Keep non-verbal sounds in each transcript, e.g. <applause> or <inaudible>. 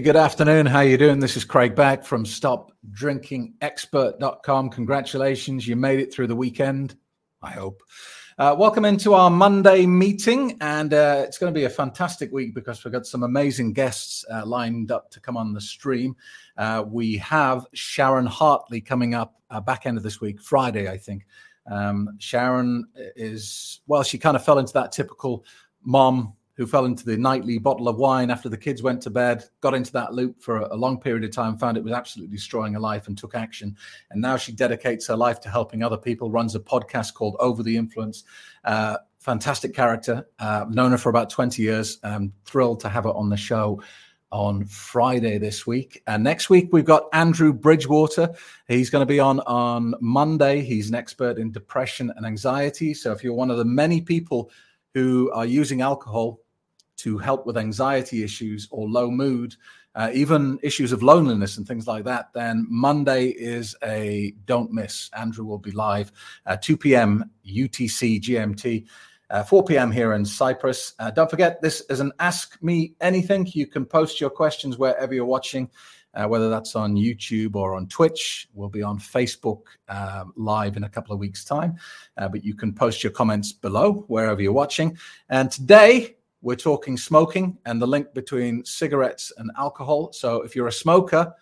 Good afternoon. How you doing? This is Craig Beck from StopDrinkingExpert.com. Congratulations, you made it through the weekend. I hope. Uh, welcome into our Monday meeting, and uh, it's going to be a fantastic week because we've got some amazing guests uh, lined up to come on the stream. Uh, we have Sharon Hartley coming up uh, back end of this week, Friday, I think. Um, Sharon is well, she kind of fell into that typical mom who fell into the nightly bottle of wine after the kids went to bed, got into that loop for a long period of time, found it was absolutely destroying her life and took action. And now she dedicates her life to helping other people, runs a podcast called Over the Influence. Uh, fantastic character. Uh, known her for about 20 years. Thrilled to have her on the show on Friday this week. And next week, we've got Andrew Bridgewater. He's going to be on on Monday. He's an expert in depression and anxiety. So if you're one of the many people who are using alcohol to help with anxiety issues or low mood, uh, even issues of loneliness and things like that, then Monday is a don't miss. Andrew will be live at 2 p.m. UTC GMT. Uh, 4 p.m. here in Cyprus. Uh, don't forget, this is an Ask Me Anything. You can post your questions wherever you're watching, uh, whether that's on YouTube or on Twitch. We'll be on Facebook uh, live in a couple of weeks' time, uh, but you can post your comments below wherever you're watching. And today, we're talking smoking and the link between cigarettes and alcohol. So if you're a smoker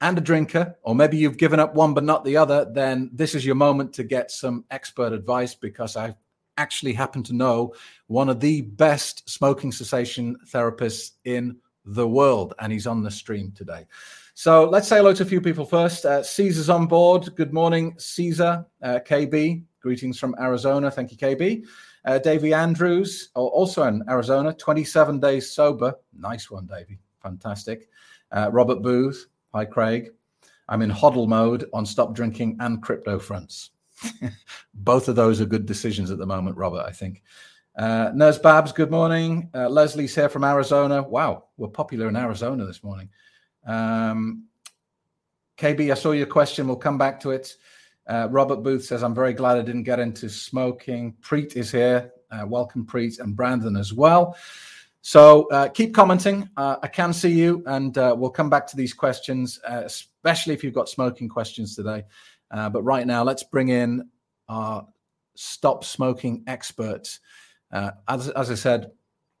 and a drinker, or maybe you've given up one but not the other, then this is your moment to get some expert advice because I actually happen to know one of the best smoking cessation therapists in the world, and he's on the stream today. So let's say hello to a few people first. Uh, Caesar's on board. Good morning, Caesar. Uh, KB, greetings from Arizona. Thank you, KB. Uh, Andrews, also in Arizona, 27 days sober. Nice one, Davey. Fantastic. Uh, Robert Booth. Hi, Craig. I'm in hodl mode on stop drinking and crypto fronts. <laughs> Both of those are good decisions at the moment, Robert, I think. Uh, Nurse Babs, good morning. Uh, Leslie's here from Arizona. Wow, we're popular in Arizona this morning. Um, KB, I saw your question. We'll come back to it. Uh, Robert Booth says, I'm very glad I didn't get into smoking. Preet is here. Uh, welcome, Preet, and Brandon as well. So uh, keep commenting. Uh, I can see you, and uh, we'll come back to these questions, uh, especially if you've got smoking questions today. but right now, let's bring in our stop smoking experts. as, as I said,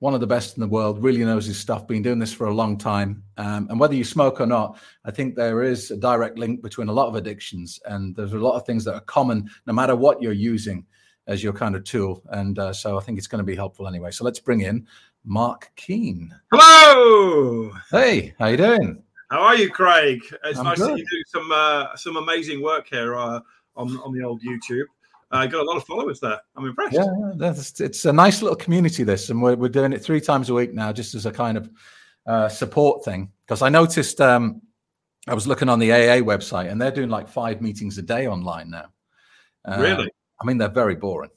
one of the best in the world, really knows his stuff, been doing this for a long time. Um, and whether you smoke or not, I think there is a direct link between a lot of addictions. And there's a lot of things that are common, no matter what you're using as your kind of tool. And uh, so I think it's going to be helpful anyway. So let's bring in Mark Keane. Hello. Hey, how you doing? How are you, Craig? It's I'm nice good. to do some uh, some amazing work here uh, on on the old YouTube. I uh, got a lot of followers there. I'm impressed. Yeah, it's a nice little community. This, and we're, we're doing it three times a week now, just as a kind of uh, support thing. Because I noticed um, I was looking on the AA website, and they're doing like five meetings a day online now. Uh, really? I mean, they're very boring.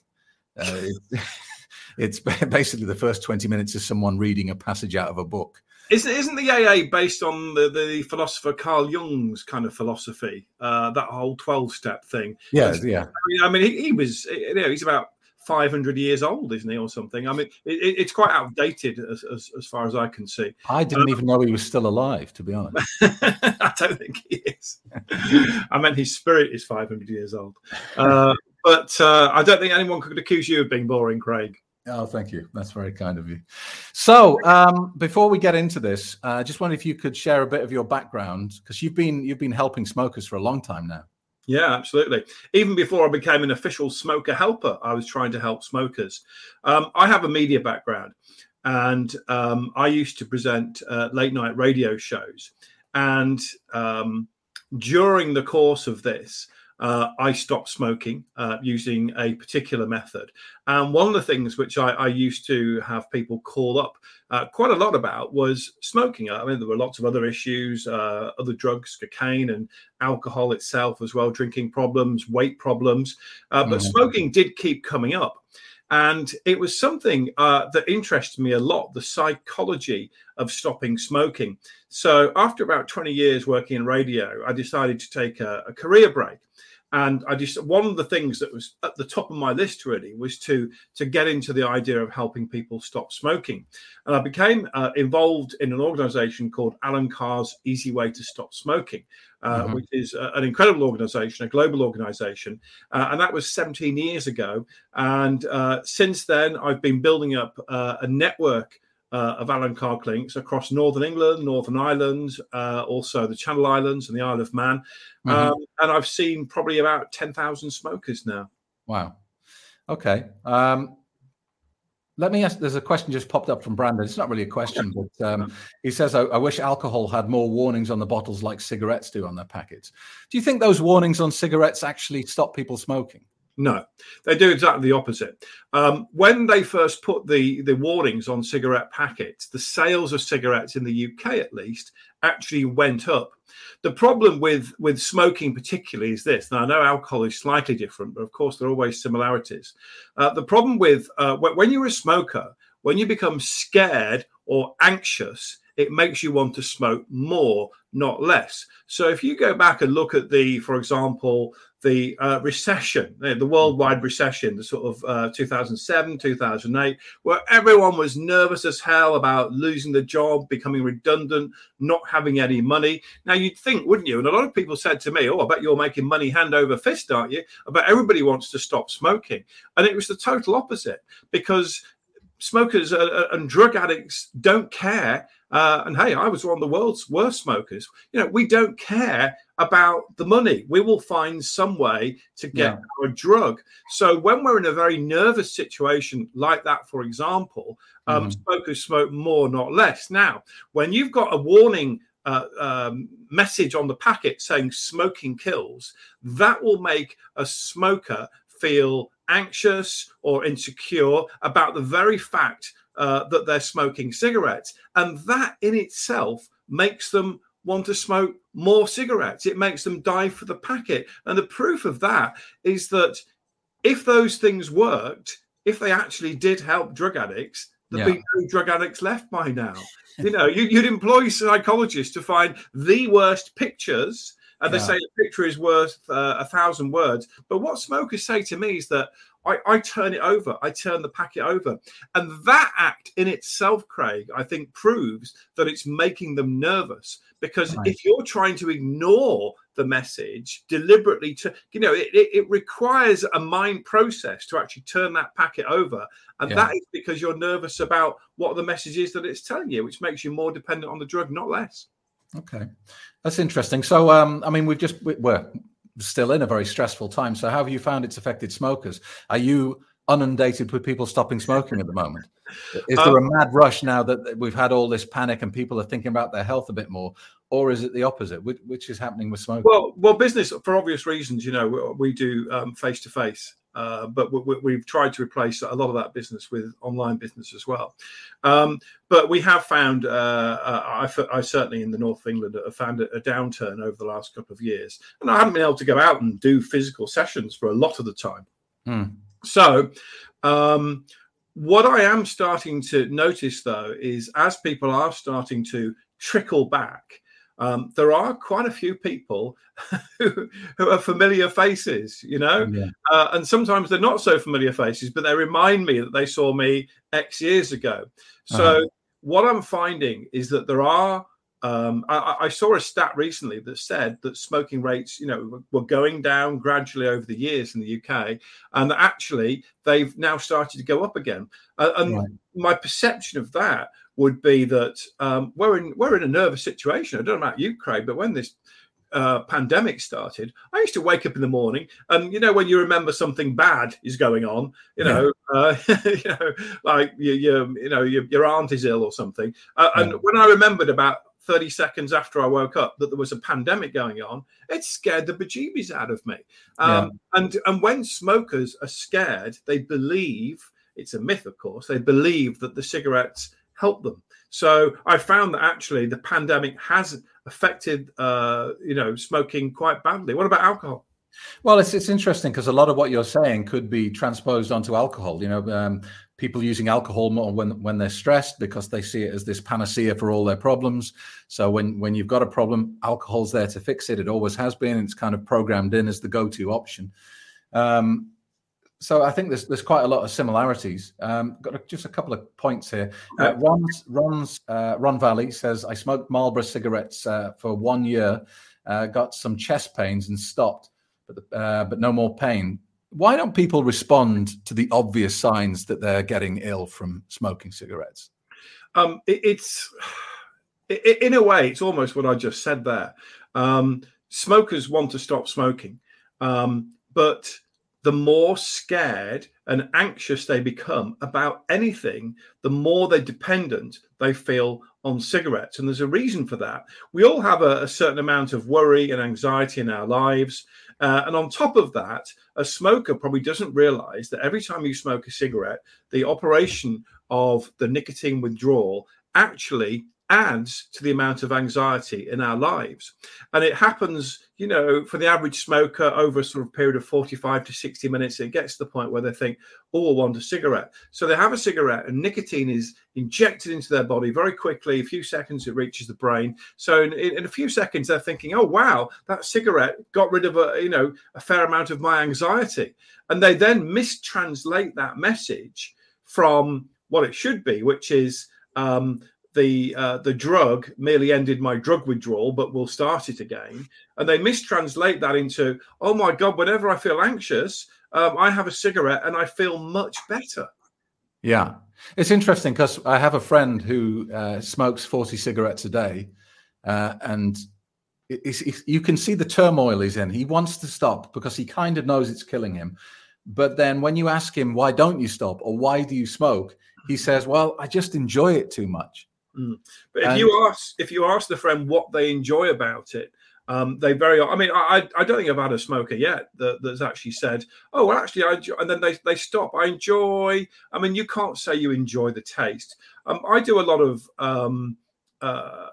Uh, it, <laughs> it's basically the first twenty minutes of someone reading a passage out of a book. Isn't, isn't the AA based on the, the philosopher Carl Jung's kind of philosophy? Uh, that whole twelve step thing. Yeah, yeah. I mean, I mean he, he, was, you know, he's about five hundred years old, isn't he, or something? I mean, it, it's quite outdated as, as, as, far as I can see. I didn't um, even know he was still alive, to be honest. <laughs> I don't think he is. I meant his spirit is five hundred years old. Uh, but uh, I don't think anyone could accuse you of being boring, Craig. Oh, thank you. That's very kind of you. So, um, before we get into this, uh, I uh, just wonder if you could share a bit of your background because you've been you've been helping smokers for a long time now. Yeah, absolutely. Even before I became an official smoker helper, I was trying to help smokers. Um, I have a media background, and um, I used to present uh, late night radio shows. And um, during the course of this, uh, I stopped smoking uh, using a particular method. And one of the things which I, I used to have people call up uh, quite a lot about was smoking. I mean, there were lots of other issues, uh, other drugs, cocaine and alcohol itself as well, drinking problems, weight problems. Uh, but mm-hmm. smoking did keep coming up. And it was something uh, that interested me a lot the psychology of stopping smoking. So, after about 20 years working in radio, I decided to take a, a career break. And I just one of the things that was at the top of my list really was to to get into the idea of helping people stop smoking, and I became uh, involved in an organisation called Allen Carr's Easy Way to Stop Smoking, uh, mm-hmm. which is uh, an incredible organisation, a global organisation, uh, and that was 17 years ago. And uh, since then, I've been building up uh, a network uh, of Allen Carr clinics across Northern England, Northern Ireland, uh, also the Channel Islands and the Isle of Man. Mm-hmm. Um, and I've seen probably about 10,000 smokers now. Wow. Okay. Um, let me ask. There's a question just popped up from Brandon. It's not really a question, but um, he says, I, I, wish alcohol had more warnings on the bottles like cigarettes do on their packets." Do you think those warnings on cigarettes actually stop people smoking? No, they do exactly the opposite. Um, when they first put the, the warnings on cigarette packets, the sales of cigarettes in the UK, at least, actually went up. The problem with, with smoking, particularly, is this. Now, I know alcohol is slightly different, but of course, there are always similarities. Uh, the problem with uh, when you're a smoker, when you become scared or anxious, it makes you want to smoke more, not less. So if you go back and look at the, for example, the uh, recession, the worldwide recession, the sort of uh, 2007, 2008, where everyone was nervous as hell about losing the job, becoming redundant, not having any money. Now, you'd think, wouldn't you? And a lot of people said to me, Oh, I bet you're making money hand over fist, aren't you? I bet everybody wants to stop smoking. And it was the total opposite because smokers and drug addicts don't care uh, and hey, I was one of the world's worst smokers. You know, we don't care about the money. We will find some way to get yeah. drug. So when we're in a very nervous situation like that, for example, um, mm-hmm. smokers smoke more, not less. Now, when you've got a warning uh, um, message on the packet saying smoking kills, that will make a smoker feel anxious or insecure about the very fact uh, that they're smoking cigarettes. And that in itself makes them want to smoke more cigarettes. It makes them die for the packet. And the proof of that is that if those things worked, if they actually did help drug addicts, there'd yeah. be no drug addicts left by now. <laughs> you know, you, would employ psychologists to find the worst pictures. And yeah. they say a picture is worth uh, a thousand words. But what smokers say to me is that I, I, turn it over. I turn the packet over. And that act in itself, Craig, I think proves that it's making them nervous. Because right. if you're trying to ignore the message deliberately, to you know, it, it, it, requires a mind process to actually turn that packet over. And yeah. that is because you're nervous about what the message is that it's telling you, which makes you more dependent on the drug, not less. Okay, that's interesting. So, um, I mean, we've just we're still in a very stressful time. So, how have you found it's affected smokers? Are you inundated with people stopping smoking at the moment? Is there um, a mad rush now that we've had all this panic and people are thinking about their health a bit more, or is it the opposite? Which, which is happening with smoking? Well, well, business for obvious reasons. You know, we, we do face to face. But we, have tried to replace a lot of that business with online business as well. Um, but we have found, uh, uh I, I, certainly in the north of England, have found a, a, downturn over the last couple of years. And I haven't been able to go out and do physical sessions for a lot of the time. Hmm. So, um, what I am starting to notice though is as people are starting to trickle back, um, there are quite a few people <laughs> who, who are familiar faces, you know, yeah. uh, and sometimes they're not so familiar faces, but they remind me that they saw me X years ago. So, uh-huh. what I'm finding is that there are um, I, I, saw a stat recently that said that smoking rates, you know, were going down gradually over the years in the UK, and that actually they've now started to go up again. Uh, and right. my perception of that would be that um, we're in we're in a nervous situation. I don't know about you, Craig, but when this uh, pandemic started, I used to wake up in the morning, and you know when you remember something bad is going on, you know, yeah. <laughs> uh, you know, like you, you, you know, your, your aunt is ill or something, uh, yeah. and when I remembered about 30 seconds after I woke up that there was a pandemic going on, it scared the bejeebies out of me. Um, yeah. And and when smokers are scared, they believe it's a myth, of course. They believe that the cigarettes help them. So I found that actually the pandemic has affected, uh, you know, smoking quite badly. What about alcohol? Well, it's it's interesting because a lot of what you're saying could be transposed onto alcohol. You know, um, people using alcohol more when when they're stressed because they see it as this panacea for all their problems. So when when you've got a problem, alcohol's there to fix it. It always has been. It's kind of programmed in as the go-to option. Um, so I think there's there's quite a lot of similarities. Um, got a, just a couple of points here. Uh, Ron's, Ron's uh, Ron Valley says I smoked Marlboro cigarettes uh, for one year, uh, got some chest pains and stopped, but uh, but no more pain. Why don't people respond to the obvious signs that they're getting ill from smoking cigarettes? Um, it, it's it, in a way, it's almost what I just said there. Um, smokers want to stop smoking, um, but the more scared and anxious they become about anything, the more they're dependent they feel on cigarettes. And there's a reason for that. We all have a, a certain amount of worry and anxiety in our lives. Uh, and on top of that, a smoker probably doesn't realize that every time you smoke a cigarette, the operation of the nicotine withdrawal actually adds to the amount of anxiety in our lives. And it happens, you know, for the average smoker over a sort of period of 45 to 60 minutes, it gets to the point where they think, oh, I want a cigarette. So they have a cigarette and nicotine is injected into their body very quickly. A few seconds, it reaches the brain. So in, in a few seconds, they're thinking, oh, wow, that cigarette got rid of a, you know, a fair amount of my anxiety. And they then mistranslate that message from what it should be, which is, um, the uh, the drug merely ended my drug withdrawal, but will start it again. And they mistranslate that into, oh my god, whenever I feel anxious, um, I have a cigarette and I feel much better. Yeah, it's interesting because I have a friend who uh, smokes forty cigarettes a day, uh, and it's, it's, you can see the turmoil he's in. He wants to stop because he kind of knows it's killing him. But then when you ask him, why don't you stop or why do you smoke? He says, well, I just enjoy it too much. Mm. But if and, you ask if you ask the friend what they enjoy about it, um, they very. I mean, I I don't think I've had a smoker yet that, that's actually said, "Oh, well, actually, I," enjoy, and then they they stop. I enjoy. I mean, you can't say you enjoy the taste. Um, I do a lot of um, uh,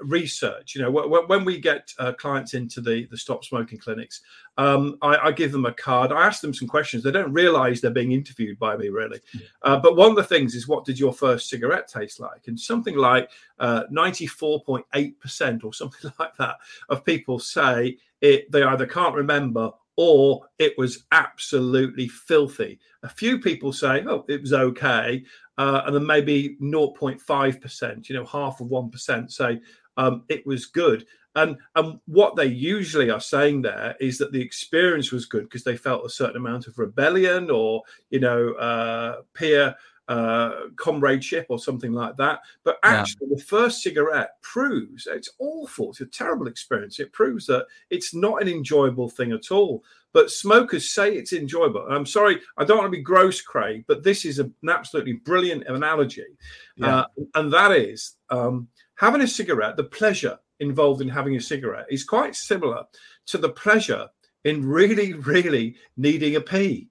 research. You know, when we get uh, clients into the the stop smoking clinics, um, I, I, give them a card. I ask them some questions. They don't realize they're being interviewed by me, really. Uh, but one of the things is, what did your first cigarette taste like? And something like uh, 94.8% or something <laughs> like that of people say it. They either can't remember or it was absolutely filthy. A few people say, oh, it was okay. Uh, and then maybe 0.5%, you know, half of 1% say um, it was good. And, and what they usually are saying there is that the experience was good because they felt a certain amount of rebellion or, you know, uh, peer uh, comradeship or something like that. But actually, yeah. the first cigarette proves it's awful. It's a terrible experience. It proves that it's not an enjoyable thing at all. But smokers say it's enjoyable. I'm sorry, I don't want to be gross, Craig, but this is an absolutely brilliant analogy. Yeah. Uh, and that is um, having a cigarette, the pleasure involved in having a cigarette is quite similar to the pleasure in really, really needing a pee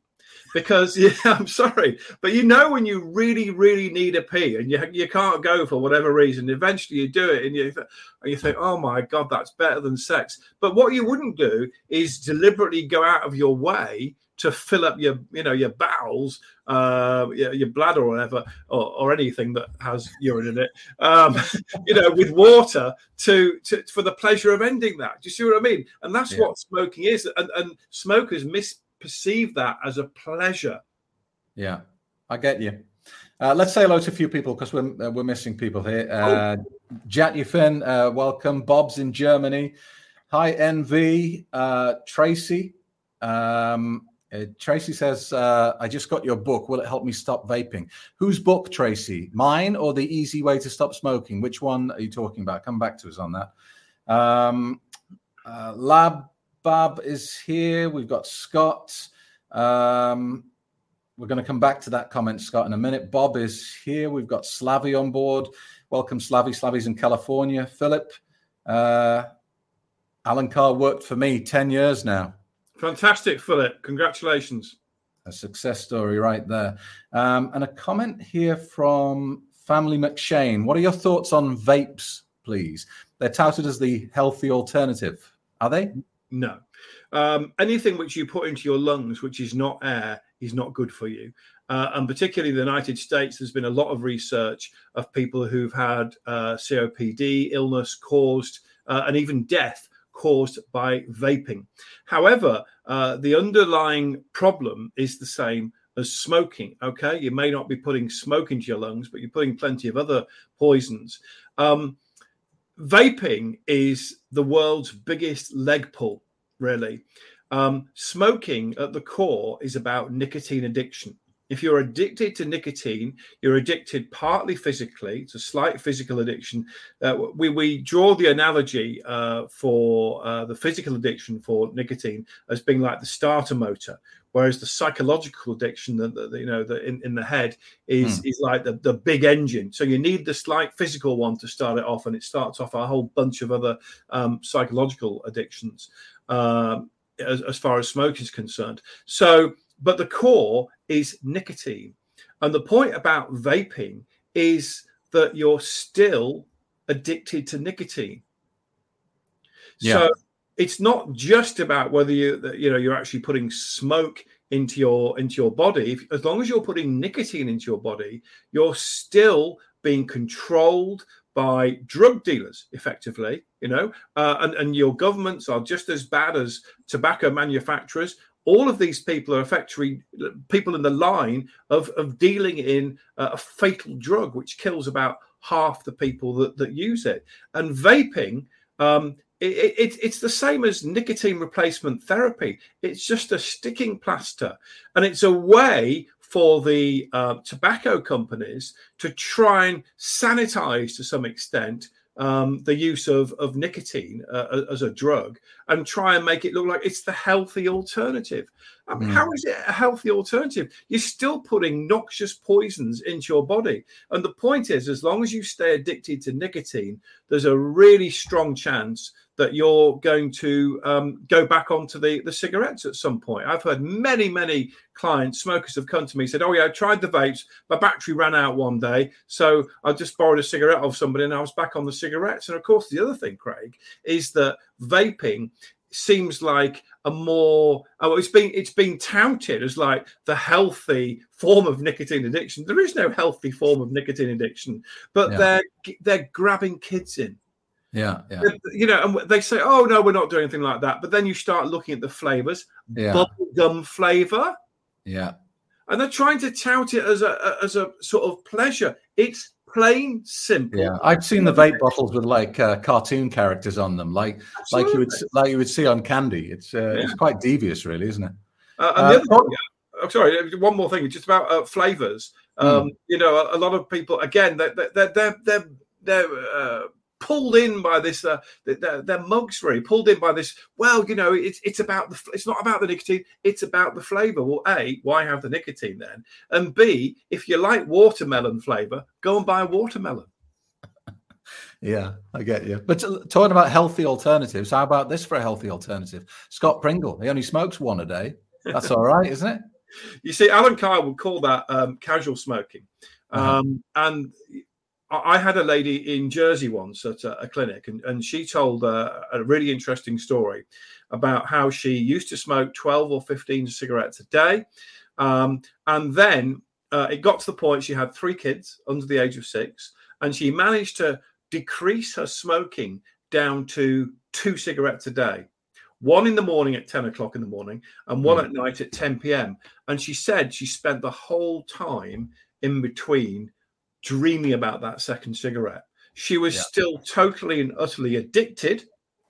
because <laughs> yeah, I'm sorry, but you know when you really, really need a pee and you you can't go for whatever reason, eventually you do it and you and you think, oh my god, that's better than sex. But what you wouldn't do is deliberately go out of your way to fill up your you know your bowels uh your, your bladder or whatever or, or, anything that has urine in it um <laughs> you know with water to, to for the pleasure of ending that do you see what i mean and that's yeah. what smoking is and, and smokers miss perceive that as a pleasure. Yeah, I get you. Uh, let's say hello to a few people because we're uh, we're missing people here. Uh, oh. Jat Yufin, uh, welcome. Bob's in Germany. Hi, NV. Uh, Tracy. Um, uh, Tracy says, uh, I just got your book. Will it help me stop vaping? Whose book, Tracy? Mine or The Easy Way to Stop Smoking? Which one are you talking about? Come back to us on that. Um, uh, Lab Bab is here. We've got Scott. Um, we're going to come back to that comment, Scott, in a minute. Bob is here. We've got Slavy on board. Welcome, Slavy. Slavy's in California. Philip. Uh, Allen Carr worked for me 10 years now. Fantastic, Philip. Congratulations. A success story right there. Um, and a comment here from Family McShane. What are your thoughts on vapes, please? They're touted as the healthy alternative. Are they? No. Um, anything which you put into your lungs, which is not air, is not good for you. Uh, and particularly in the United States, there's been a lot of research of people who've had uh, COPD, illness caused, uh, and even death caused by vaping. However, uh, the underlying problem is the same as smoking. Okay, you may not be putting smoke into your lungs, but you're putting plenty of other poisons. Um, vaping is the world's biggest leg pull, really. Um, smoking at the core is about nicotine addiction. If you're addicted to nicotine, you're addicted partly physically. It's a slight physical addiction. Uh, we, we draw the analogy uh, for uh, the physical addiction for nicotine as being like the starter motor, whereas the psychological addiction, that you know, the, in, in the head is mm. is like the, the big engine. So you need the slight physical one to start it off, and it starts off a whole bunch of other um, psychological addictions. Um, as, as far as smoke is concerned. So but the core is nicotine. And the point about vaping is that you're still addicted to nicotine. Yeah. So it's not just about whether you you know you're actually putting smoke into your into your body. As long as you're putting nicotine into your body, you're still being controlled by drug dealers effectively you know uh, and, and your governments are just as bad as tobacco manufacturers all of these people are effectively people in the line of, of dealing in a fatal drug which kills about half the people that, that use it. And vaping, um, it, it, it's the same as nicotine replacement therapy. It's just a sticking plaster, and it's a way for the uh, tobacco companies to try and sanitize to some extent um, the use of, of nicotine uh, as a drug and try and make it look like it's the healthy alternative. I mean, mm. how is it a healthy alternative? You're still putting noxious poisons into your body. And the point is, as long as you stay addicted to nicotine, there's a really strong chance that you're going to um, go back onto the, the cigarettes at some point. I've heard many, many clients, smokers have come to me said, Oh, yeah, I tried the vapes. My battery ran out one day. So I just borrowed a cigarette off somebody and I was back on the cigarettes. And of course, the other thing, Craig, is that vaping seems like a more oh it's been it's been touted as like the healthy form of nicotine addiction there is no healthy form of nicotine addiction but yeah. they're they're grabbing kids in yeah, yeah. You know, and they say, "Oh no, we're not doing anything like that." But then you start looking at the flavors, yeah. bubblegum flavor, yeah, and they're trying to tout it as a as a sort of pleasure. It's plain simple. Yeah, I've seen the vape bottles with like uh, cartoon characters on them, like Absolutely. like you would like you would see on candy. It's uh, yeah. it's quite devious, really, isn't it? Uh, and uh, the other thing, yeah, oh, sorry, one more thing, just about uh, flavors. Hmm. Um, mm. You know, a, a, lot of people again, they're they're they're they're, they're uh, pulled in by this uh, their, their mugs really pulled in by this well you know it's it's about the it's not about the nicotine it's about the flavor. Well a why have the nicotine then? And b if you like watermelon flavor go and buy a watermelon. <laughs> Yeah i get you. But talking about healthy alternatives how about this for a healthy alternative? Scott pringle he only smokes one a day. That's all right isn't it? <laughs> You see Allen Carr would call that um, casual smoking. Uh-huh. um, and I had a lady in Jersey once at a, a clinic, and, and she told uh, a really interesting story about how she used to smoke 12 or 15 cigarettes a day. Um, and then uh, it got to the point she had three kids under the age of six, and she managed to decrease her smoking down to two cigarettes a day one in the morning at 10 o'clock in the morning and one mm. at night at 10 p.m. And she said she spent the whole time in between dreaming about that second cigarette. She was yeah. still totally and utterly addicted.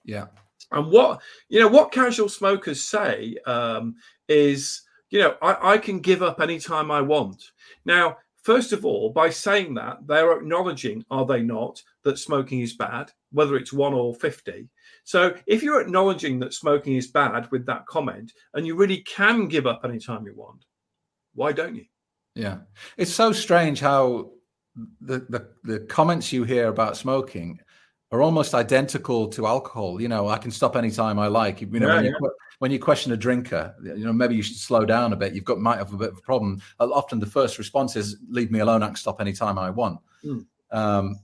Yeah. And what you know, what casual smokers say um, is, you know, I, I can give up anytime I want. Now, first of all, by saying that, they're acknowledging, are they not, that smoking is bad, whether it's one or 50. So if you're acknowledging that smoking is bad with that comment, and you really can give up anytime you want, why don't you? Yeah. It's so strange how the, the the comments you hear about smoking are almost identical to alcohol. You know, I can stop anytime I like. You know, yeah, when, yeah. you, when you question a drinker, you know, maybe you should slow down a bit. You've got might have a bit of a problem. Often the first response is, "Leave me alone. I can stop anytime I want." Mm. Um,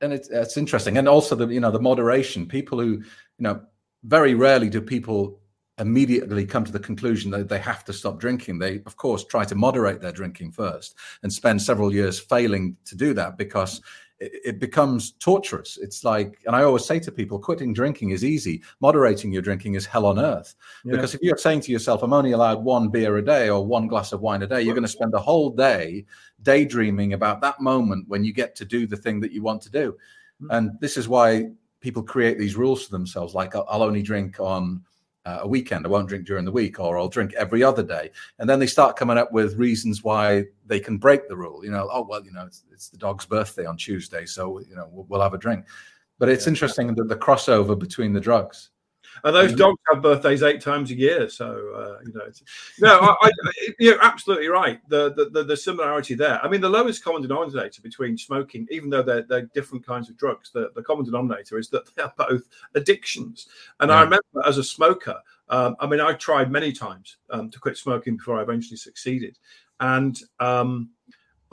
and it's it's interesting, and also the you know the moderation. People who you know very rarely do people immediately come to the conclusion that they have to stop drinking. They, of course, try to moderate their drinking first and spend several years failing to do that because it, becomes torturous. It's like, and I always say to people, quitting drinking is easy. Moderating your drinking is hell on earth. Yeah. Because if you're saying to yourself, I'm only allowed one beer a day or one glass of wine a day, you're going to spend the whole day daydreaming about that moment when you get to do the thing that you want to do. Mm-hmm. And this is why people create these rules for themselves, like I'll only drink on uh, a weekend. I won't drink during the week, or I'll drink every other day. And then they start coming up with reasons why they can break the rule. You know, oh well, you know, it's, it's the dog's birthday on Tuesday, so you know we'll, we'll have a drink. But it's yeah. interesting that the crossover between the drugs. And those dogs have birthdays eight times a year, so uh, you know. no, I, I, <laughs> you're absolutely right. The, the, the the similarity there. I mean, the lowest common denominator between smoking, even though they're, they're different kinds of drugs, the, the common denominator is that <laughs> they are both addictions. And. I remember as a smoker, um, I mean, I tried many times um, to quit smoking before I eventually succeeded, and um,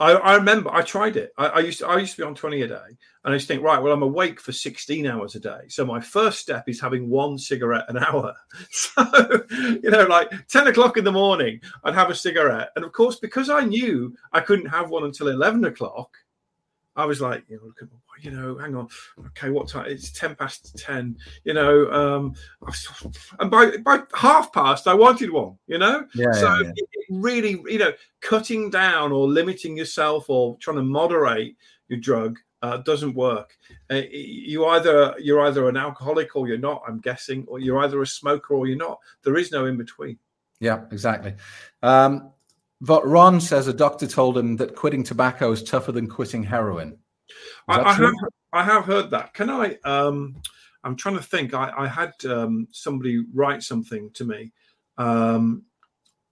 I, I, remember I tried it. I, I, used to I used to be on 20 a day, and I used to think, right, well, I'm awake for 16 hours a day. So my first step is having one cigarette an hour. <laughs> So, you know, like 10 o'clock in the morning, I'd have a cigarette. And of course, because I knew I couldn't have one until 11 o'clock, I was like, you know, look at you know, hang on, okay, what time? It's ten past ten. You know, um, and by by half past, I wanted one. You know, yeah, so yeah, yeah. It, it really, you know, cutting down or limiting yourself or trying to moderate your drug uh, doesn't work. Uh, you either you're either an alcoholic or you're not. I'm guessing, or you're either a smoker or you're not. There is no in between. Yeah, exactly. Um, but Ron says a doctor told him that quitting tobacco is tougher than quitting heroin. I, I have I have heard that. Can I? Um, I'm trying to think. I, I had um, somebody write something to me um,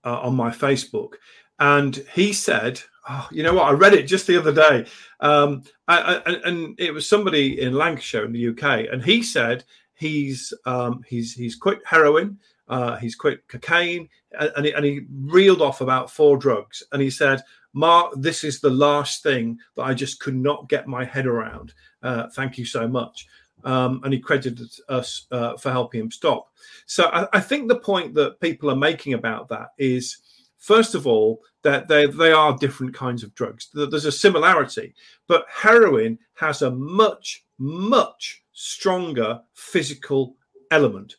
uh, on my Facebook, and he said, oh, "You know what? I read it just the other day, um, I, I, and it was somebody in Lancashire in the UK, and he said he's um, he's he's quit heroin." Uh, he's quit cocaine, and he, and he reeled off about four drugs. And he said, Mark, this is the last thing that I just could not get my head around. Uh, thank you so much. Um, and he credited us uh, for helping him stop. So I, I, think the point that people are making about that is, first of all, that they, they are different kinds of drugs. There's a similarity, but heroin has a much, much stronger physical element.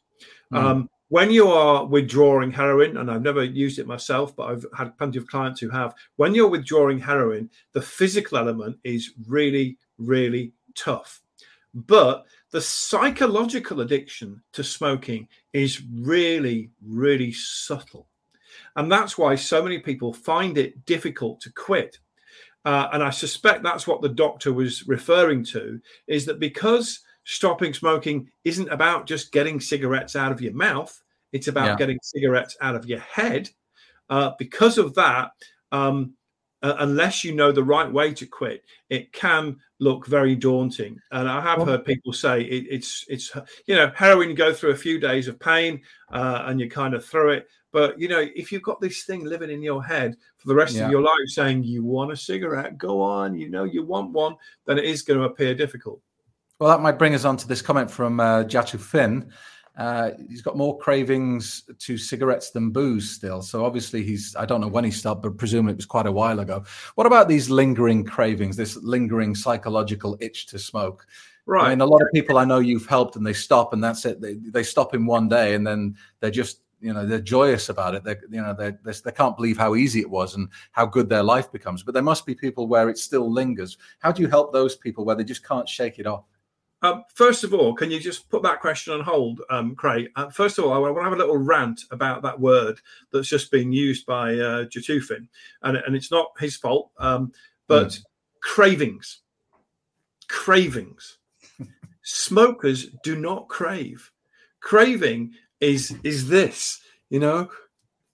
Mm. Um, when you are withdrawing heroin, and I've never used it myself, but I've had plenty of clients who have, when you're withdrawing heroin, the physical element is really, really tough. But the psychological addiction to smoking is really, really subtle. And that's why so many people find it difficult to quit. Uh, and I suspect that's what the doctor was referring to is that because stopping smoking isn't about just getting cigarettes out of your mouth, it's about yeah. getting cigarettes out of your head. Uh, because of that, um, uh, unless you know the right way to quit, it can look very daunting. And I have well, heard people say it, it's it's you know heroin. You go through a few days of pain uh, and you kind of throw it. But you know, if you've got this thing living in your head for the rest yeah. of your life, saying you want a cigarette, go on. You know you want one, then it is going to appear difficult. Well, that might bring us on to this comment from uh, Jatu Finn. Uh, he's got more cravings to cigarettes than booze still. So obviously he's, I don't know when he stopped, but presumably it was quite a while ago. What about these lingering cravings, this lingering psychological itch to smoke? Right. I mean, a lot of people I know you've helped and they stop and that's it. They, they stop in one day and then they're just, you know, they're joyous about it. They, you know, they they can't believe how easy it was and how good their life becomes. But there must be people where it still lingers. How do you help those people where they just can't shake it off? Um, first of all, can you just put that question on hold, um, Craig? Uh, first of all, I want to have a little rant about that word that's just been used by uh, Jatufin, and, and it's not his fault, um, but mm. cravings. Cravings. <laughs> Smokers do not crave. Craving is is this, you know,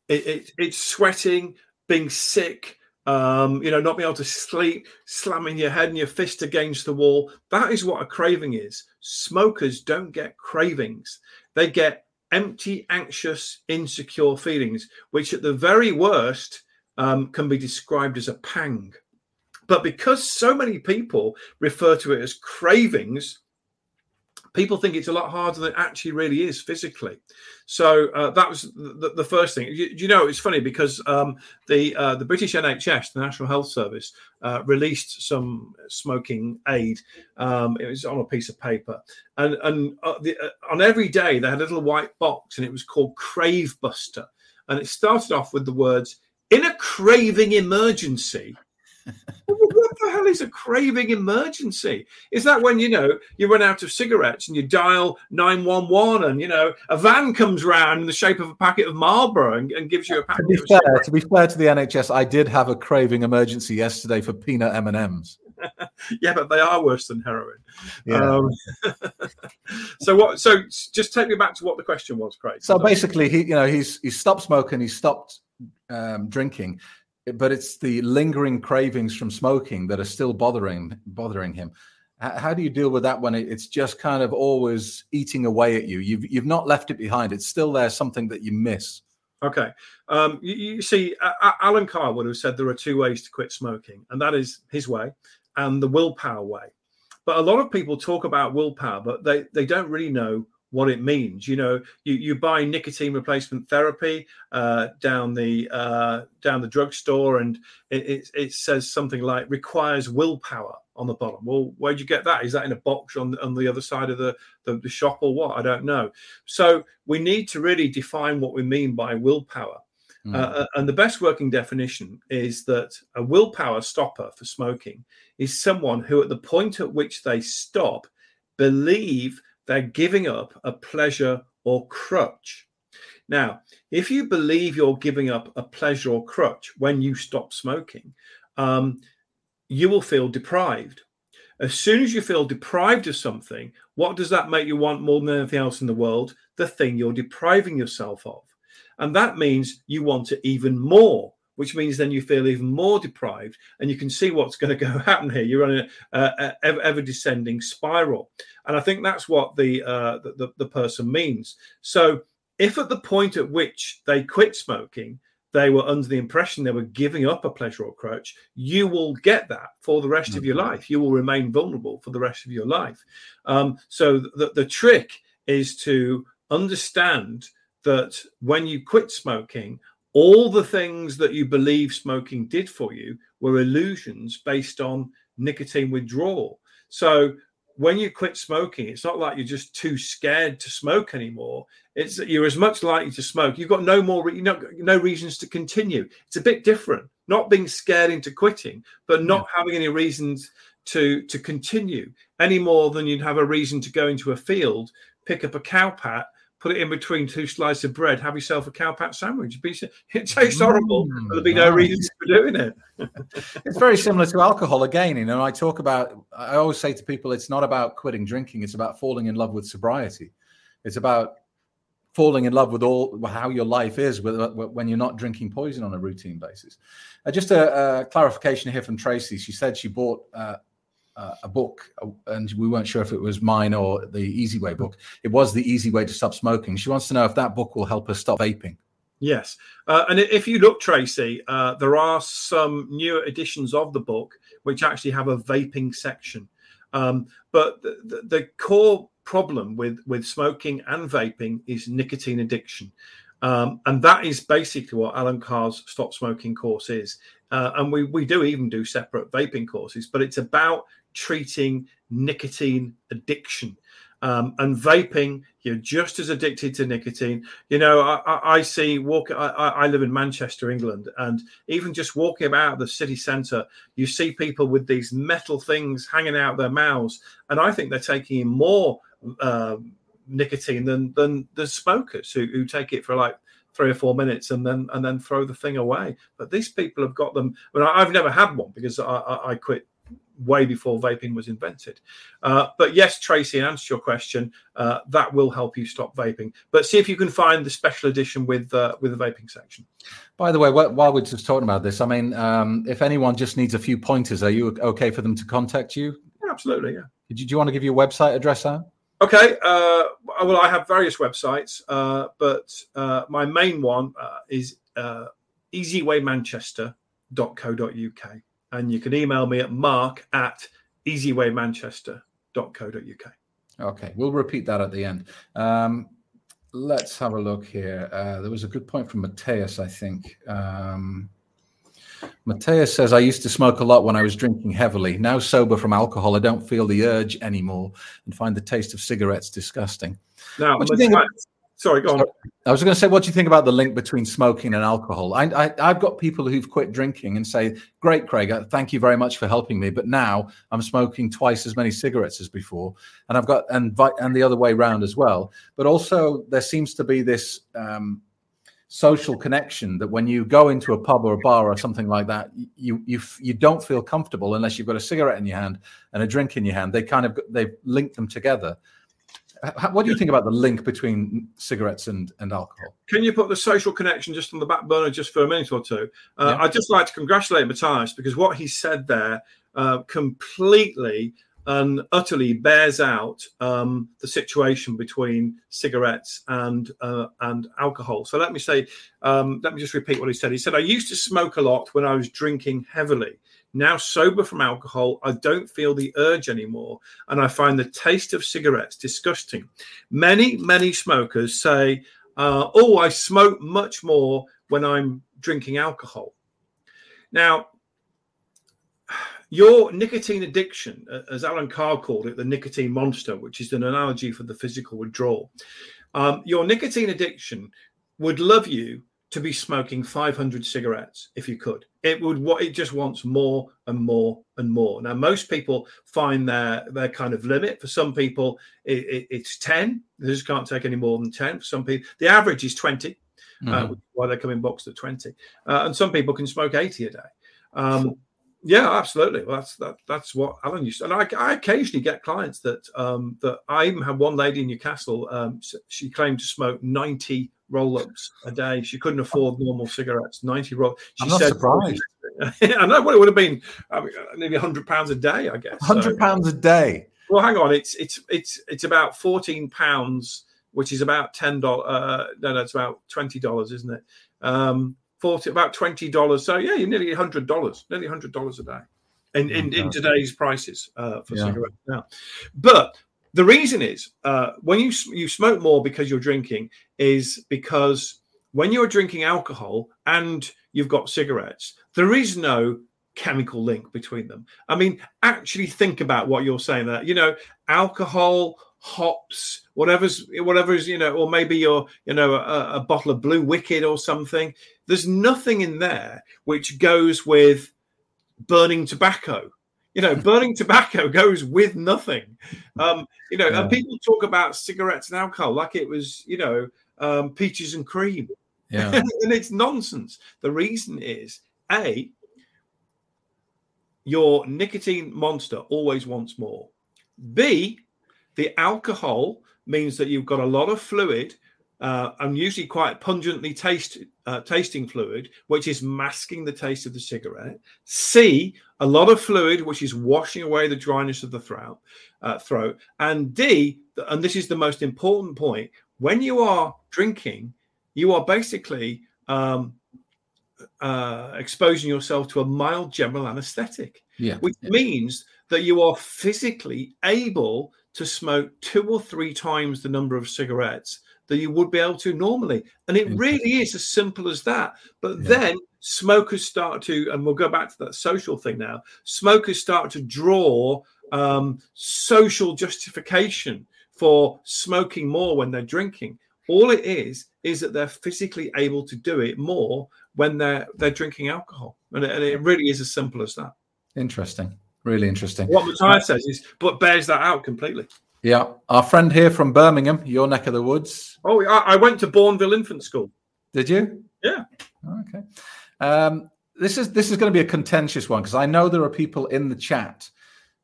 it, it, it's sweating, being sick, um, you know, not being able to sleep, slamming your head and your fist against the wall. That is what a craving is. Smokers don't get cravings, they get empty, anxious, insecure feelings, which at the very worst um, can be described as a pang. But because so many people refer to it as cravings, people think it's a lot harder than it actually really is physically. So uh, that was the, the, first thing. You, you, know, it's funny because um, the uh, the British NHS, the National Health Service, uh, released some smoking aid. Um, it was on a piece of paper, and and uh, the, uh, on every day they had a little white box, and it was called Crave Buster, and it started off with the words "In a craving emergency." What the hell is a craving emergency? Is that when you know you run out of cigarettes and you dial nine one one, and you know a van comes round in the shape of a packet of Marlboro and, and gives you a packet? To be fair, cigarettes? to be fair to the NHS, I did have a craving emergency yesterday for peanut M and M's. <laughs> yeah, but they are worse than heroin. Yeah. Um, <laughs> so what? So just take me back to what the question was, Craig. So basically, he you know he's he stopped smoking, he stopped um, drinking, but it's the lingering cravings from smoking that are still bothering bothering him. How do you deal with that when it's just kind of always eating away at you? You've you've not left it behind. It's still there, something that you miss. Okay. Um, you, you, see, uh, Allen Carr would have said there are two ways to quit smoking, and that is his way and the willpower way. But a lot of people talk about willpower, but they, they don't really know what it means. You know, you, you buy nicotine replacement therapy uh, down the uh, down the drugstore, and it, it, it, says something like requires willpower on the bottom. Well, where'd you get that? Is that in a box on on the other side of the, the, the shop or what? I don't know. So we need to really define what we mean by willpower. Mm. Uh, and the best working definition is that a willpower stopper for smoking is someone who, at the point at which they stop, believe they're giving up a pleasure or crutch. Now, if you believe you're giving up a pleasure or crutch when you stop smoking, um, you will feel deprived. As soon as you feel deprived of something, what does that make you want more than anything else in the world? The thing you're depriving yourself of. And that means you want it even more which means then you feel even more deprived and you can see what's going to go <laughs> happen here you're on a, ever, ever, descending spiral and i think that's what the, uh, the, the person means so if at the point at which they quit smoking they were under the impression they were giving up a pleasure or crutch you will get that for the rest mm-hmm. of your mm-hmm. life you will remain vulnerable for the rest of your life um, so the, the trick is to understand that when you quit smoking all the things that you believe smoking did for you were illusions based on nicotine withdrawal. So when you quit smoking, it's not like you're just too scared to smoke anymore. It's that you're as much likely to smoke. You've got no more, you know, no reasons to continue. It's a bit different. Not being scared into quitting, but not yeah. having any reasons to to continue any more than you'd have a reason to go into a field, pick up a cow pat, put it in between two slices of bread, have yourself a cowpat sandwich. <laughs> It tastes horrible, mm, but there'll be no reason for doing it. <laughs> it's very similar to alcohol again. You know, I talk about, I always say to people, it's not about quitting drinking, it's about falling in love with sobriety. It's about falling in love with all how your life is with, when you're not drinking poison on a routine basis. Uh, just a, a, clarification here from Tracy. She said she bought uh, uh, a book, uh, and we weren't sure if it was mine or the Easy Way book. It was the Easy Way to Stop Smoking. She wants to know if that book will help her stop vaping. Yes, uh, and if you look, Tracy, uh, there are some newer editions of the book which actually have a vaping section. Um, but the, the, core problem with with smoking and vaping is nicotine addiction. Um, and that is basically what Allen Carr's Stop Smoking course is. Uh, and we, we do even do separate vaping courses, but it's about treating nicotine addiction. Um, and vaping, you're just as addicted to nicotine. You know, I, I see walk. I, I, live in Manchester, England, and even just walking about the city centre, you see people with these metal things hanging out their mouths, and I think they're taking in more uh, nicotine than than the smokers who, who take it for like three or four minutes and then and then throw the thing away. But these people have got them. I mean, I've never had one because I, I, I quit way before vaping was invented. Uh, but yes, Tracy, in answer to your question, uh, that will help you stop vaping. But see if you can find the special edition with uh, with the vaping section. By the way, while we're just talking about this, I mean, um, if anyone just needs a few pointers, are you okay for them to contact you? Yeah, absolutely. Yeah. Do you, do you want to give your website address out? Okay. Uh, well, I have various websites, uh, but uh, my main one uh, is uh, easywaymanchester.co.uk. And you can email me at mark at easywaymanchester.co.uk. Okay, we'll repeat that at the end. Um, let's have a look here. Uh, there was a good point from Mateus, I think. Um, Mateus says, I used to smoke a lot when I was drinking heavily. Now sober from alcohol, I don't feel the urge anymore and find the taste of cigarettes disgusting. Now, what Sorry, go on. I was going to say, what do you think about the link between smoking and alcohol? I, have got people who've quit drinking and say, "Great, Craig, uh, thank you very much for helping me, but now I'm smoking twice as many cigarettes as before." And I've got and and the other way around as well. But also, there seems to be this um, social connection that when you go into a pub or a bar or something like that, you you you don't feel comfortable unless you've got a cigarette in your hand and a drink in your hand. They kind of they link them together. What do you think about the link between cigarettes and, and alcohol? Can you put the social connection just on the back burner just for a minute or two? Uh, yeah. I'd just like to congratulate Matthias because what he said there uh, completely and utterly bears out um, the situation between cigarettes and uh, and alcohol. So let me say, um, let me just repeat what he said. He said, "I used to smoke a lot when I was drinking heavily. Now sober from alcohol, I don't feel the urge anymore, and I find the taste of cigarettes disgusting. Many, many smokers say, uh, "Oh, I smoke much more when I'm drinking alcohol." Now, your nicotine addiction, as Allen Carr called it, the nicotine monster, which is an analogy for the physical withdrawal, um, your nicotine addiction would love you to be smoking 500 cigarettes if you could. It would what it just wants more and more and more. Now, most people find their their kind of limit. For some people, it, it, it's 10. They just can't take any more than 10. For some people, the average is 20. Uh, mm-hmm. Uh, why they come in boxed at 20. Uh, and some people can smoke 80 a day. Um, yeah, absolutely. Well, that's that, that's what Allen used to. And I, I occasionally get clients that um, that I even had one lady in Newcastle. Um, she claimed to smoke 90 roll-ups a day. She couldn't afford normal cigarettes. Ninety roll. She I'm not said, surprised. <laughs> I know what it would have been. I mean, maybe hundred pounds a day, I guess. Hundred pounds so. a day. Well, hang on. It's it's it's it's about fourteen pounds, which is about ten dollars. Uh, no, no, it's about twenty dollars, isn't it? Um, forty about twenty dollars. So yeah, you're nearly hundred dollars, nearly hundred dollars a day. In, in, in, today's prices uh, for yeah. cigarettes now. But the reason is uh, when you you smoke more because you're drinking is because when you're drinking alcohol and you've got cigarettes, there is no chemical link between them. I mean, actually think about what you're saying there. You know, alcohol, hops, whatever's whatever's you know, or maybe you're you know a, a bottle of Blue WKD or something. There's nothing in there which goes with burning tobacco you know, burning tobacco <laughs> goes with nothing. Um, you know, yeah. and people talk about cigarettes and alcohol like it was, you know, um, peaches and cream. Yeah. <laughs> and it's nonsense. The reason is A, your nicotine monster always wants more. B, the alcohol means that you've got a lot of fluid uh, and usually quite pungently taste, uh, tasting fluid, which is masking the taste of the cigarette. C, a lot of fluid, which is washing away the dryness of the throat. Uh, throat. And D, and this is the most important point, when you are drinking, you are basically um, uh, exposing yourself to a mild general anesthetic, yeah. which yeah. means that you are physically able to smoke two or three times the number of cigarettes that you would be able to normally. And it really is as simple as that. But yeah. then smokers start to, and we'll go back to that social thing now, smokers start to draw um, social justification for smoking more when they're drinking. All it is is that they're physically able to do it more when they're they're drinking alcohol, and it, and it really is as simple as that. Interesting, really interesting. What Matthias says is, but bears that out completely. Yeah, our friend here from Birmingham, your neck of the woods. Oh, I went to Bournville Infant School. Did you? Yeah. Okay. Um, this is this is going to be a contentious one because I know there are people in the chat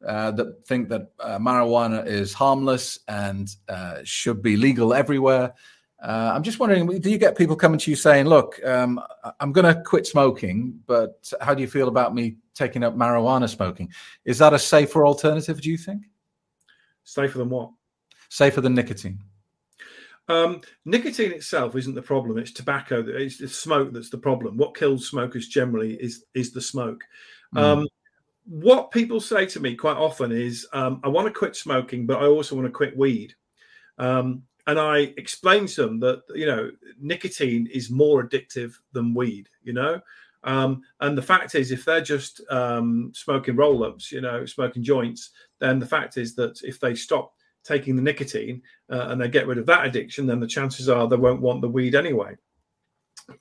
uh, that think that uh, marijuana is harmless and uh, should be legal everywhere. Uh, I'm just wondering, do you get people coming to you saying, "Look, um, I'm going to quit smoking, but how do you feel about me taking up marijuana smoking?" Is that a safer alternative? Do you think? Safer than what? Safer than nicotine. Um, nicotine itself isn't the problem. It's tobacco. It's the smoke that's the problem. What kills smokers generally is is the smoke. Mm. Um, what people say to me quite often is, um, I want to quit smoking, but I also want to quit weed. Um, and I explain to them that you know nicotine is more addictive than weed. You know, um, and the fact is, if they're just um, smoking roll ups, you know, smoking joints, then the fact is that if they stop taking the nicotine uh, and they get rid of that addiction, then the chances are they won't want the weed anyway.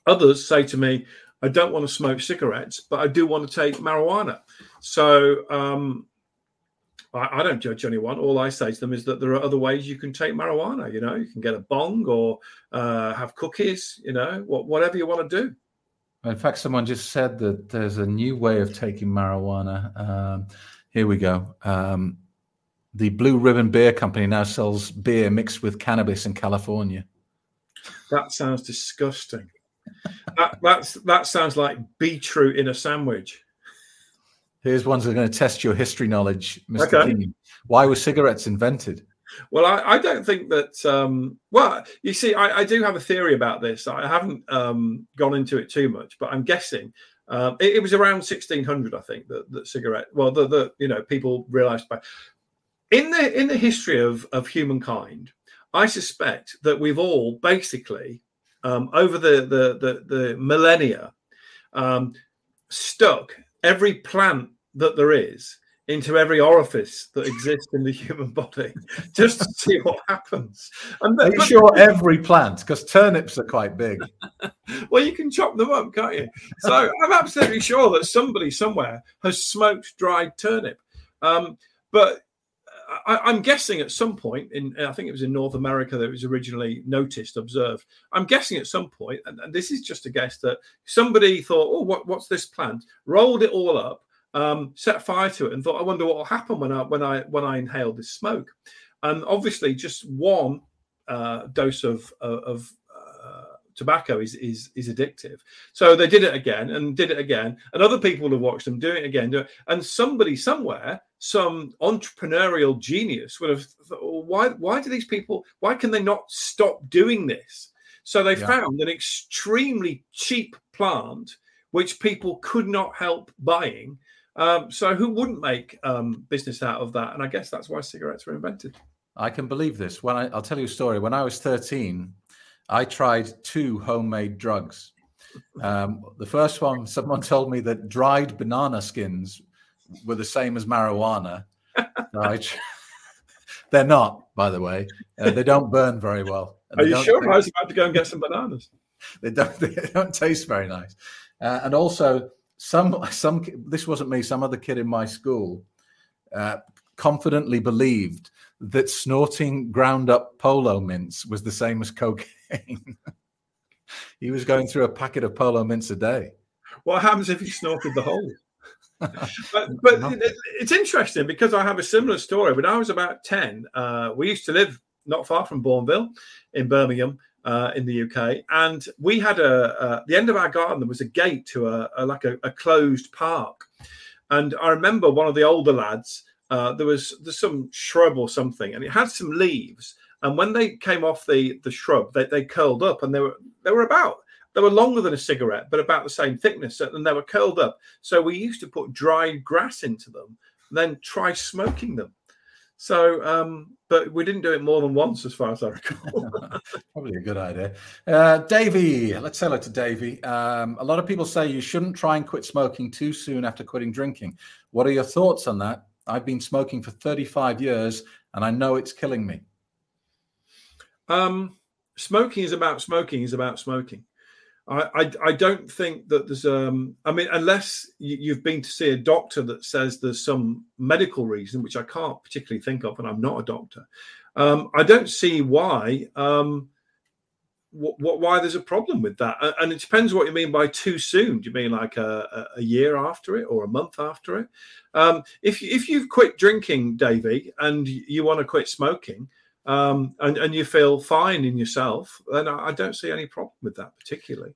Others say to me, I don't want to smoke cigarettes, but I do want to take marijuana. So um, I, I, don't judge anyone. All I say to them is that there are other ways you can take marijuana. You know, you can get a bong or uh, have cookies. You know, whatever you want to do. In fact, someone just said that there's a new way of taking marijuana. Um, here we go. Um, the Blue Ribbon Beer Company now sells beer mixed with cannabis in California. That sounds disgusting. that, that's that sounds like beetroot in a sandwich. Here's ones that are going to test your history knowledge, Mr. Okay. King. Why were cigarettes invented? Well, I, I don't think that. Um, well, you see, I, I, do have a theory about this. I haven't um, gone into it too much, but I'm guessing uh, it, it, was around 1600, I think, that, that cigarette. Well, the, the you know people realised by in the in the history of of humankind, I suspect that we've all basically um, over the the the, the millennia um, stuck every plant that there is into every orifice that exists in the human body <laughs> just to see what happens. And are you but, sure every plant? Because turnips are quite big. <laughs> well, you can chop them up, can't you? So I'm absolutely sure that somebody somewhere has smoked dried turnip. Um, but I, am guessing at some point in I think it was in North America that it was originally noticed, observed. I'm guessing at some point, and, and this is just a guess that somebody thought, "Oh, what, what's this plant?" Rolled it all up, um, set fire to it, and thought, "I wonder what will happen when I when I when I inhale this smoke." And obviously, just one uh, dose of of tobacco is is is addictive. So they did it again and did it again, and other people would have watched them doing it again. Do it. And somebody somewhere, some entrepreneurial genius would have thought, well, why why do these people? Why can they not stop doing this? So they yeah. found an extremely cheap plant which people could not help buying. Um, so who wouldn't make um, business out of that? And I guess that's why cigarettes were invented. I can believe this. When I, I'll tell you a story. When I was 13, I tried two homemade drugs. Um, the first one, <laughs> someone told me that dried banana skins were the same as marijuana. <laughs> they're not, by the way. Uh, they don't burn very well. Are you sure? I was about to go and get some bananas. <laughs> they don't. They don't taste very nice. Uh, and also, some some. This wasn't me. Some other kid in my school uh, confidently believed that snorting ground up polo mints was the same as cocaine. <laughs> he was going through a packet of polo mints a day. What happens if he snorted the whole? <laughs> but, but it's interesting because I have a similar story. When I was about 10, uh, we used to live not far from Bournville in Birmingham. Uh, in the UK, and we had a the end of our garden. There was a gate to a, a like a, a, closed park, and I remember one of the older lads uh, there was there's some shrub or something, and it had some leaves. And when they came off the the shrub, they, they curled up, and they were they were about they were longer than a cigarette, but about the same thickness, and they were curled up. So we used to put dried grass into them, then try smoking them. So, um, but we didn't do it more than once, as far as I recall. <laughs> Probably a good idea. Uh, Davey, let's say hello to Davey. Um, a lot of people say you shouldn't try and quit smoking too soon after quitting drinking. What are your thoughts on that? I've been smoking for 35 years and I know it's killing me. Um, smoking is about smoking is about smoking. I, I, I don't think that there's um I mean unless you, have been to see a doctor that says there's some medical reason which I can't particularly think of and I'm not a doctor um I don't see why um what, what, why there's a problem with that. And it depends what you mean by too soon. Do you mean like a, a year after it or a month after it? Um, if, if you've quit drinking davey and you want to quit smoking um, and, and you feel fine in yourself then I, I don't see any problem with that particularly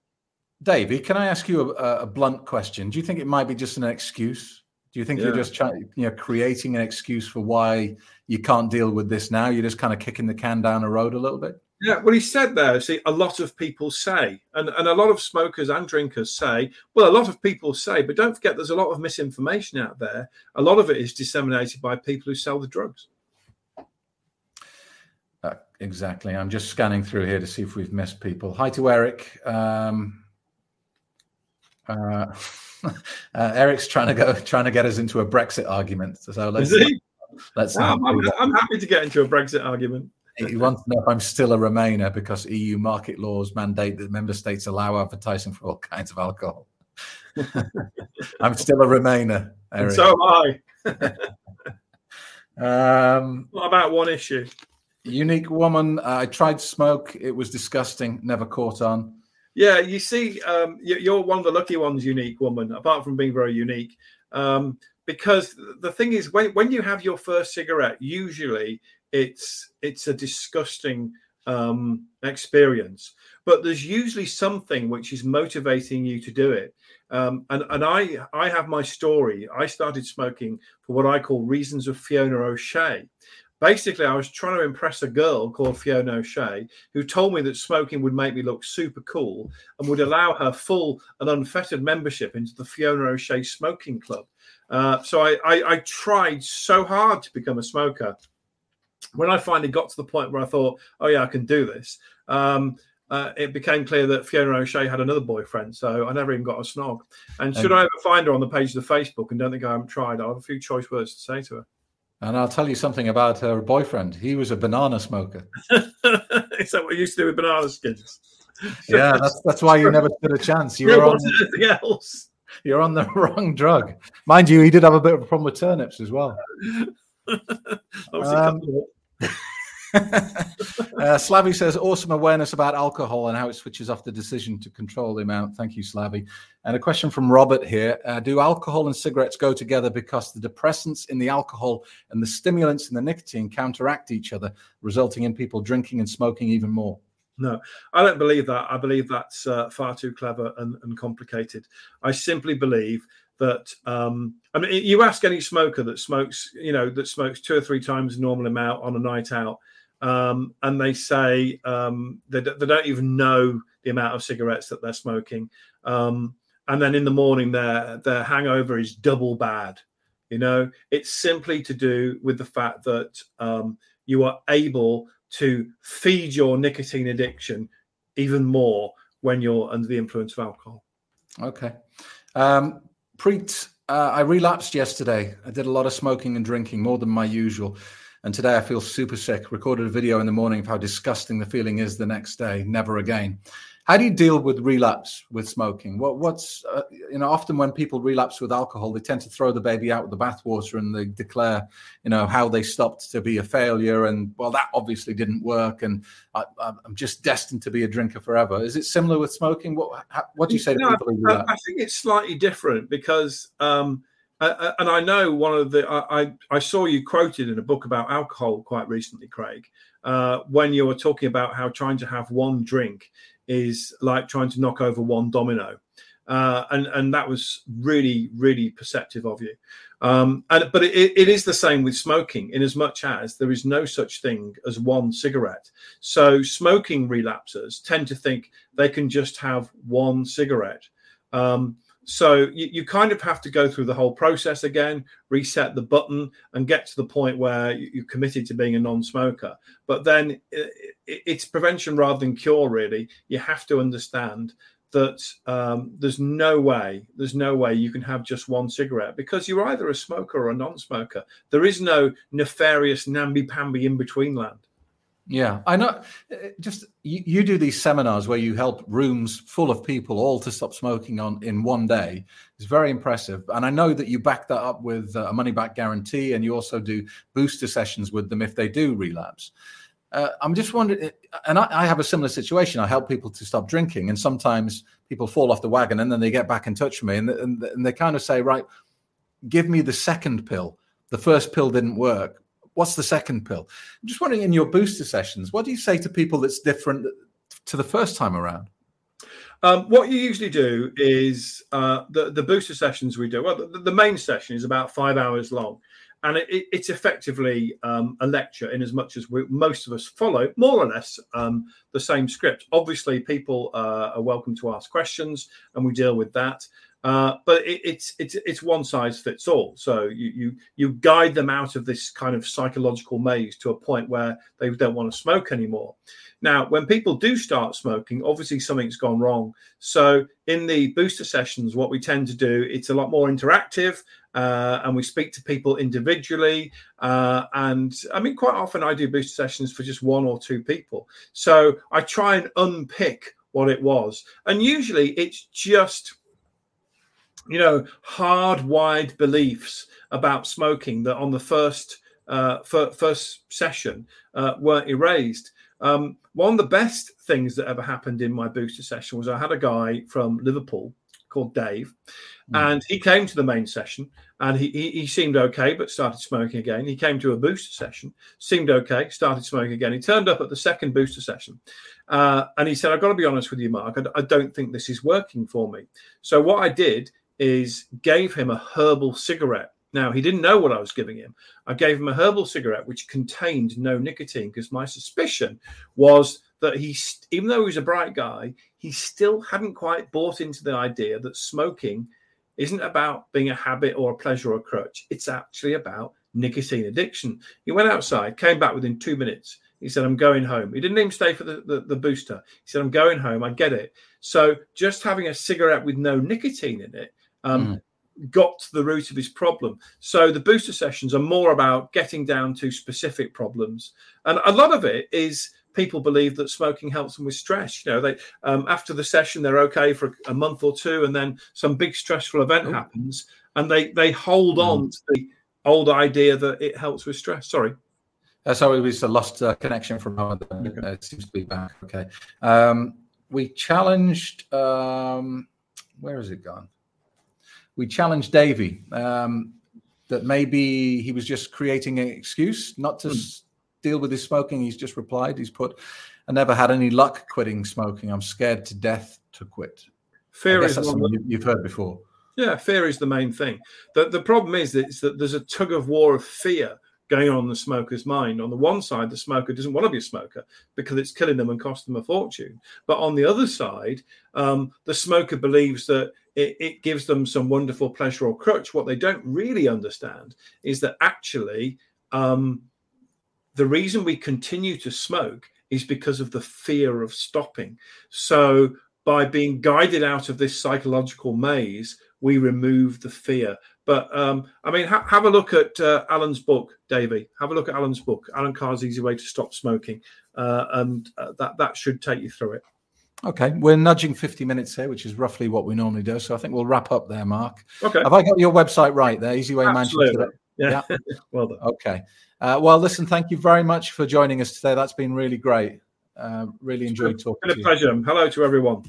davey can i ask you a, a blunt question do you think it might be just an excuse Do you think yeah. you're just trying, you know, creating an excuse for why you can't deal with this now? You're just kind of kicking the can down the road a little bit. Yeah, well, he said there, see, a lot of people say, and, and a lot of smokers and drinkers say, well, a lot of people say, but don't forget there's a lot of misinformation out there. A lot of it is disseminated by people who sell the drugs. Exactly. I'm just scanning through here to see if we've missed people. Hi to Eric. Um, uh, <laughs> uh, Eric's trying to go, trying to get us into a Brexit argument. So let's, let's. I'm, I'm, I'm happy to get into a Brexit argument. He wants to know if I'm still a Remainer because EU market laws mandate that member states allow advertising for all kinds of alcohol. <laughs> I'm still a Remainer. Eric. And so am I. <laughs> um, what about one issue? Unique woman. I tried to smoke. It was disgusting. Never caught on. Yeah, you see, um, you're one of the lucky ones, unique woman. Apart from being very unique, um, because the thing is, when when you have your first cigarette, usually it's it's a disgusting um, experience. But there's usually something which is motivating you to do it. Um, and and I I have my story. I started smoking for what I call reasons of Fiona O'Shea. Basically, I was trying to impress a girl called Fiona O'Shea who told me that smoking would make me look super cool and would allow her full and unfettered membership into the Fiona O'Shea Smoking Club. Uh, so I, I, I tried so hard to become a smoker when I finally got to the point where I thought, oh yeah, I can do this, um, uh, it became clear that Fiona O'Shea had another boyfriend. So I never even got a snog. And should I ever find her on the page of the Facebook and don't think I haven't tried, I have a few choice words to say to her. And I'll tell you something about her boyfriend. He was a banana smoker. <laughs> Is that what you used to do with banana skins? yeah, that's that's why you never stood a chance. You <laughs> were on anything else. You're on the <laughs> wrong drug, mind you. He did have a bit of a problem with turnips as well. um, <laughs> uh, Slavy says, awesome awareness about alcohol and how it switches off the decision to control the amount. Thank you, Slavy. And a question from Robert here uh, Do alcohol and cigarettes go together because the depressants in the alcohol and the stimulants in the nicotine counteract each other, resulting in people drinking and smoking even more? No, I don't believe that. I believe that's uh, far too clever and, and complicated. I simply believe that um, I mean, you ask any smoker that smokes, you know, that smokes two or three times the normal amount on a night out, um, and they say um, they, they, don't even know the amount of cigarettes that they're smoking, um, and then in the morning their their hangover is double bad. You know, it's simply to do with the fact that um, you are able to feed your nicotine addiction even more when you're under the influence of alcohol. Okay. Um, Preet, uh, I relapsed yesterday. I did a lot of smoking and drinking, more than my usual. And today I feel super sick. Recorded a video in the morning of how disgusting the feeling is the next day. Never again. How do you deal with relapse with smoking? What, what's uh, you know often when people relapse with alcohol, they tend to throw the baby out with the bathwater and they declare you know how they stopped to be a failure and well that obviously didn't work and I, am just destined to be a drinker forever. Is it similar with smoking? What how, what do you say to no, people who relapse? I think it's slightly different because. Um, uh, and I know one of the I, I saw you quoted in a book about alcohol quite recently, Craig, uh, when you were talking about how trying to have one drink is like trying to knock over one domino. Uh, and and that was really really perceptive of you. Um, and but it, it is the same with smoking, in as much as there is no such thing as one cigarette. So smoking relapsers tend to think they can just have one cigarette. Um, so you, you, kind of have to go through the whole process again, reset the button, and get to the point where you're committed to being a non-smoker. But then it's prevention rather than cure. Really, you have to understand that um, there's no way, there's no way you can have just one cigarette because you're either a smoker or a non-smoker. There is no nefarious namby-pamby in between land. Yeah, I know. Uh, just you, you, do these seminars where you help rooms full of people all to stop smoking on in one day. It's very impressive, and I know that you back that up with a money back guarantee, and you also do booster sessions with them if they do relapse. Uh, I'm just wondering, uh, and I, I, have a similar situation. I help people to stop drinking, and sometimes people fall off the wagon, and then they get back in touch with me, and, and, and they kind of say, "Right, give me the second pill. The first pill didn't work What's the second pill? I'm just wondering in your booster sessions, what do you say to people that's different to the first time around? Um, what you usually do is uh, the the booster sessions we do. Well, the, the main session is about five hours long, and it, it, it's effectively um, a lecture in as much as we, most of us follow more or less um, the same script. Obviously, people uh, are welcome to ask questions, and we deal with that. Uh, but it, it's it's it's one size fits all. So you you you guide them out of this kind of psychological maze to a point where they don't want to smoke anymore. Now, when people do start smoking, obviously something's gone wrong. So in the booster sessions, what we tend to do, it's a lot more interactive. Uh, and we speak to people individually. Uh, and I mean, quite often I do booster sessions for just one or two people. So I try and unpick what it was. And usually it's just you know, hardwired beliefs about smoking that on the first uh, first session uh, weren't erased. Um, one of the best things that ever happened in my booster session was I had a guy from Liverpool called Dave, mm. and he came to the main session and he, he, he seemed okay, but started smoking again. He came to a booster session, seemed okay, started smoking again. He turned up at the second booster session, uh, and he said, "I've got to be honest with you, Mark. I, I don't think this is working for me." So what I did is gave him a herbal cigarette. Now, he didn't know what I was giving him. I gave him a herbal cigarette which contained no nicotine because my suspicion was that he, even though he was a bright guy, he still hadn't quite bought into the idea that smoking isn't about being a habit or a pleasure or a crutch. It's actually about nicotine addiction. He went outside, came back within two minutes. He said, I'm going home. He didn't even stay for the, the, the, booster. He said, I'm going home. I get it. So just having a cigarette with no nicotine in it um, mm. got to the root of his problem. So the booster sessions are more about getting down to specific problems, and a lot of it is people believe that smoking helps them with stress. You know, they um, after the session they're okay for a month or two, and then some big stressful event happens, and they they hold mm. on to the old idea that it helps with stress. Sorry. Uh, sorry, we just lost uh, connection from our. Okay. Uh, it seems to be back. Okay. Um, we challenged. Um, where has it gone? We challenged Davy um, that maybe he was just creating an excuse not to mm. deal with his smoking. He's just replied. He's put, "I never had any luck quitting smoking. I'm scared to death to quit." Fear is something that, you've heard before. Yeah, fear is the main thing. The, the problem is that, that there's a tug of war of fear going on in the smoker's mind. On the one side, the smoker doesn't want to be a smoker because it's killing them and costing them a fortune. But on the other side, um, the smoker believes that it, it, gives them some wonderful pleasure or crutch. What they don't really understand is that actually, um, the reason we continue to smoke is because of the fear of stopping. So, by being guided out of this psychological maze, we remove the fear. But um, I mean, ha- have a look at uh, Allen's book, Davey. Have a look at Allen's book, Allen Carr's Easy Way to Stop Smoking, uh, and uh, that that should take you through it. Okay, we're nudging 50 minutes here, which is roughly what we normally do. So I think we'll wrap up there, Mark. Okay. Have I got your website right there? Easy Way Absolutely. Manchester. Yeah. yeah. <laughs> well done. Okay. Uh, well, listen, thank you very much for joining us today. That's been really great. Uh, really enjoyed talking. It's been a pleasure. Hello to everyone.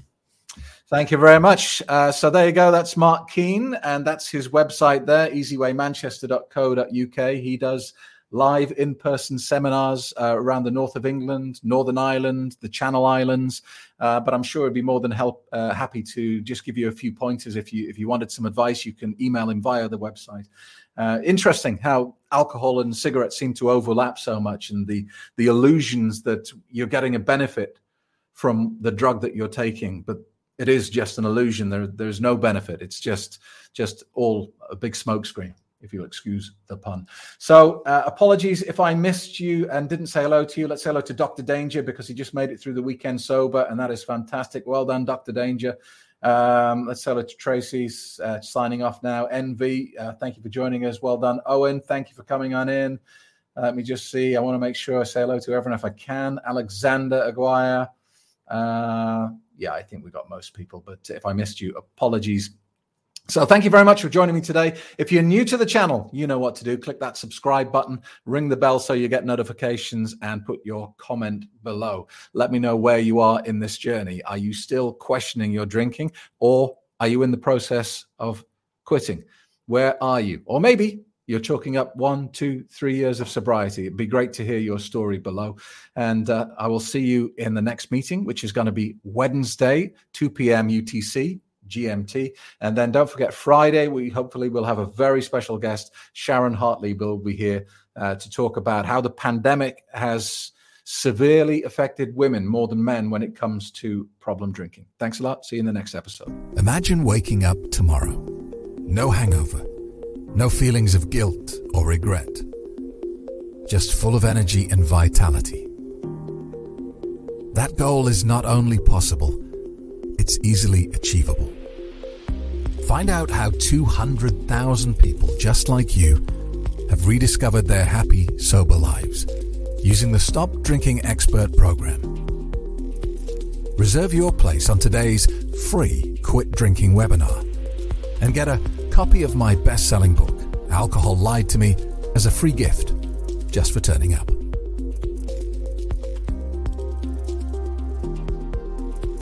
Thank you very much. Uh, so there you go. That's Mark Keane, and that's his website there, easywaymanchester.co.uk. He does live in person seminars uh, around the north of England, Northern Ireland, the Channel Islands. Uh, but I'm sure he'd be more than help, uh, happy to just give you a few pointers. If you, if you wanted some advice, you can email him via the website. Uh, interesting how alcohol and cigarettes seem to overlap so much and the, the illusions that you're getting a benefit from the drug that you're taking. But it is just an illusion. There, there's no benefit. It's just, just all a big smokescreen if you'll excuse the pun. So, uh, apologies if I missed you and didn't say hello to you. Let's say hello to Dr. Danger because he just made it through the weekend sober, and that is fantastic. Well done, Dr. Danger. Um, let's say hello to Tracy's uh, signing off now. NV, uh, thank you for joining us. Well done, Owen. Thank you for coming on in. Uh, let me just see. I want to make sure I say hello to everyone if I can. Alexander Aguirre. Uh, yeah, I think we got most people, but if I missed you, apologies. So thank you very much for joining me today. If you're new to the channel, you know what to do. Click that subscribe button, ring the bell so you get notifications, and put your comment below. Let me know where you are in this journey. Are you still questioning your drinking, or are you in the process of quitting? Where are you? Or maybe you're chalking up one, two, three years of sobriety. It'd be great to hear your story below. And uh, I will see you in the next meeting, which is going to be Wednesday, 2 p.m. UTC. GMT. And then don't forget, Friday, we hopefully will have a very special guest. Sharon Hartley will be here uh, to talk about how the pandemic has severely affected women more than men when it comes to problem drinking. Thanks a lot. See you in the next episode. Imagine waking up tomorrow. No hangover no feelings of guilt or regret. Just full of energy and vitality. That goal is not only possible, it's easily achievable. Find out how 200,000 people just like you have rediscovered their happy, sober lives using the Stop Drinking Expert program. Reserve your place on today's free Quit Drinking webinar and get a copy of my best selling book, Alcohol Lied to Me, as a free gift just for turning up.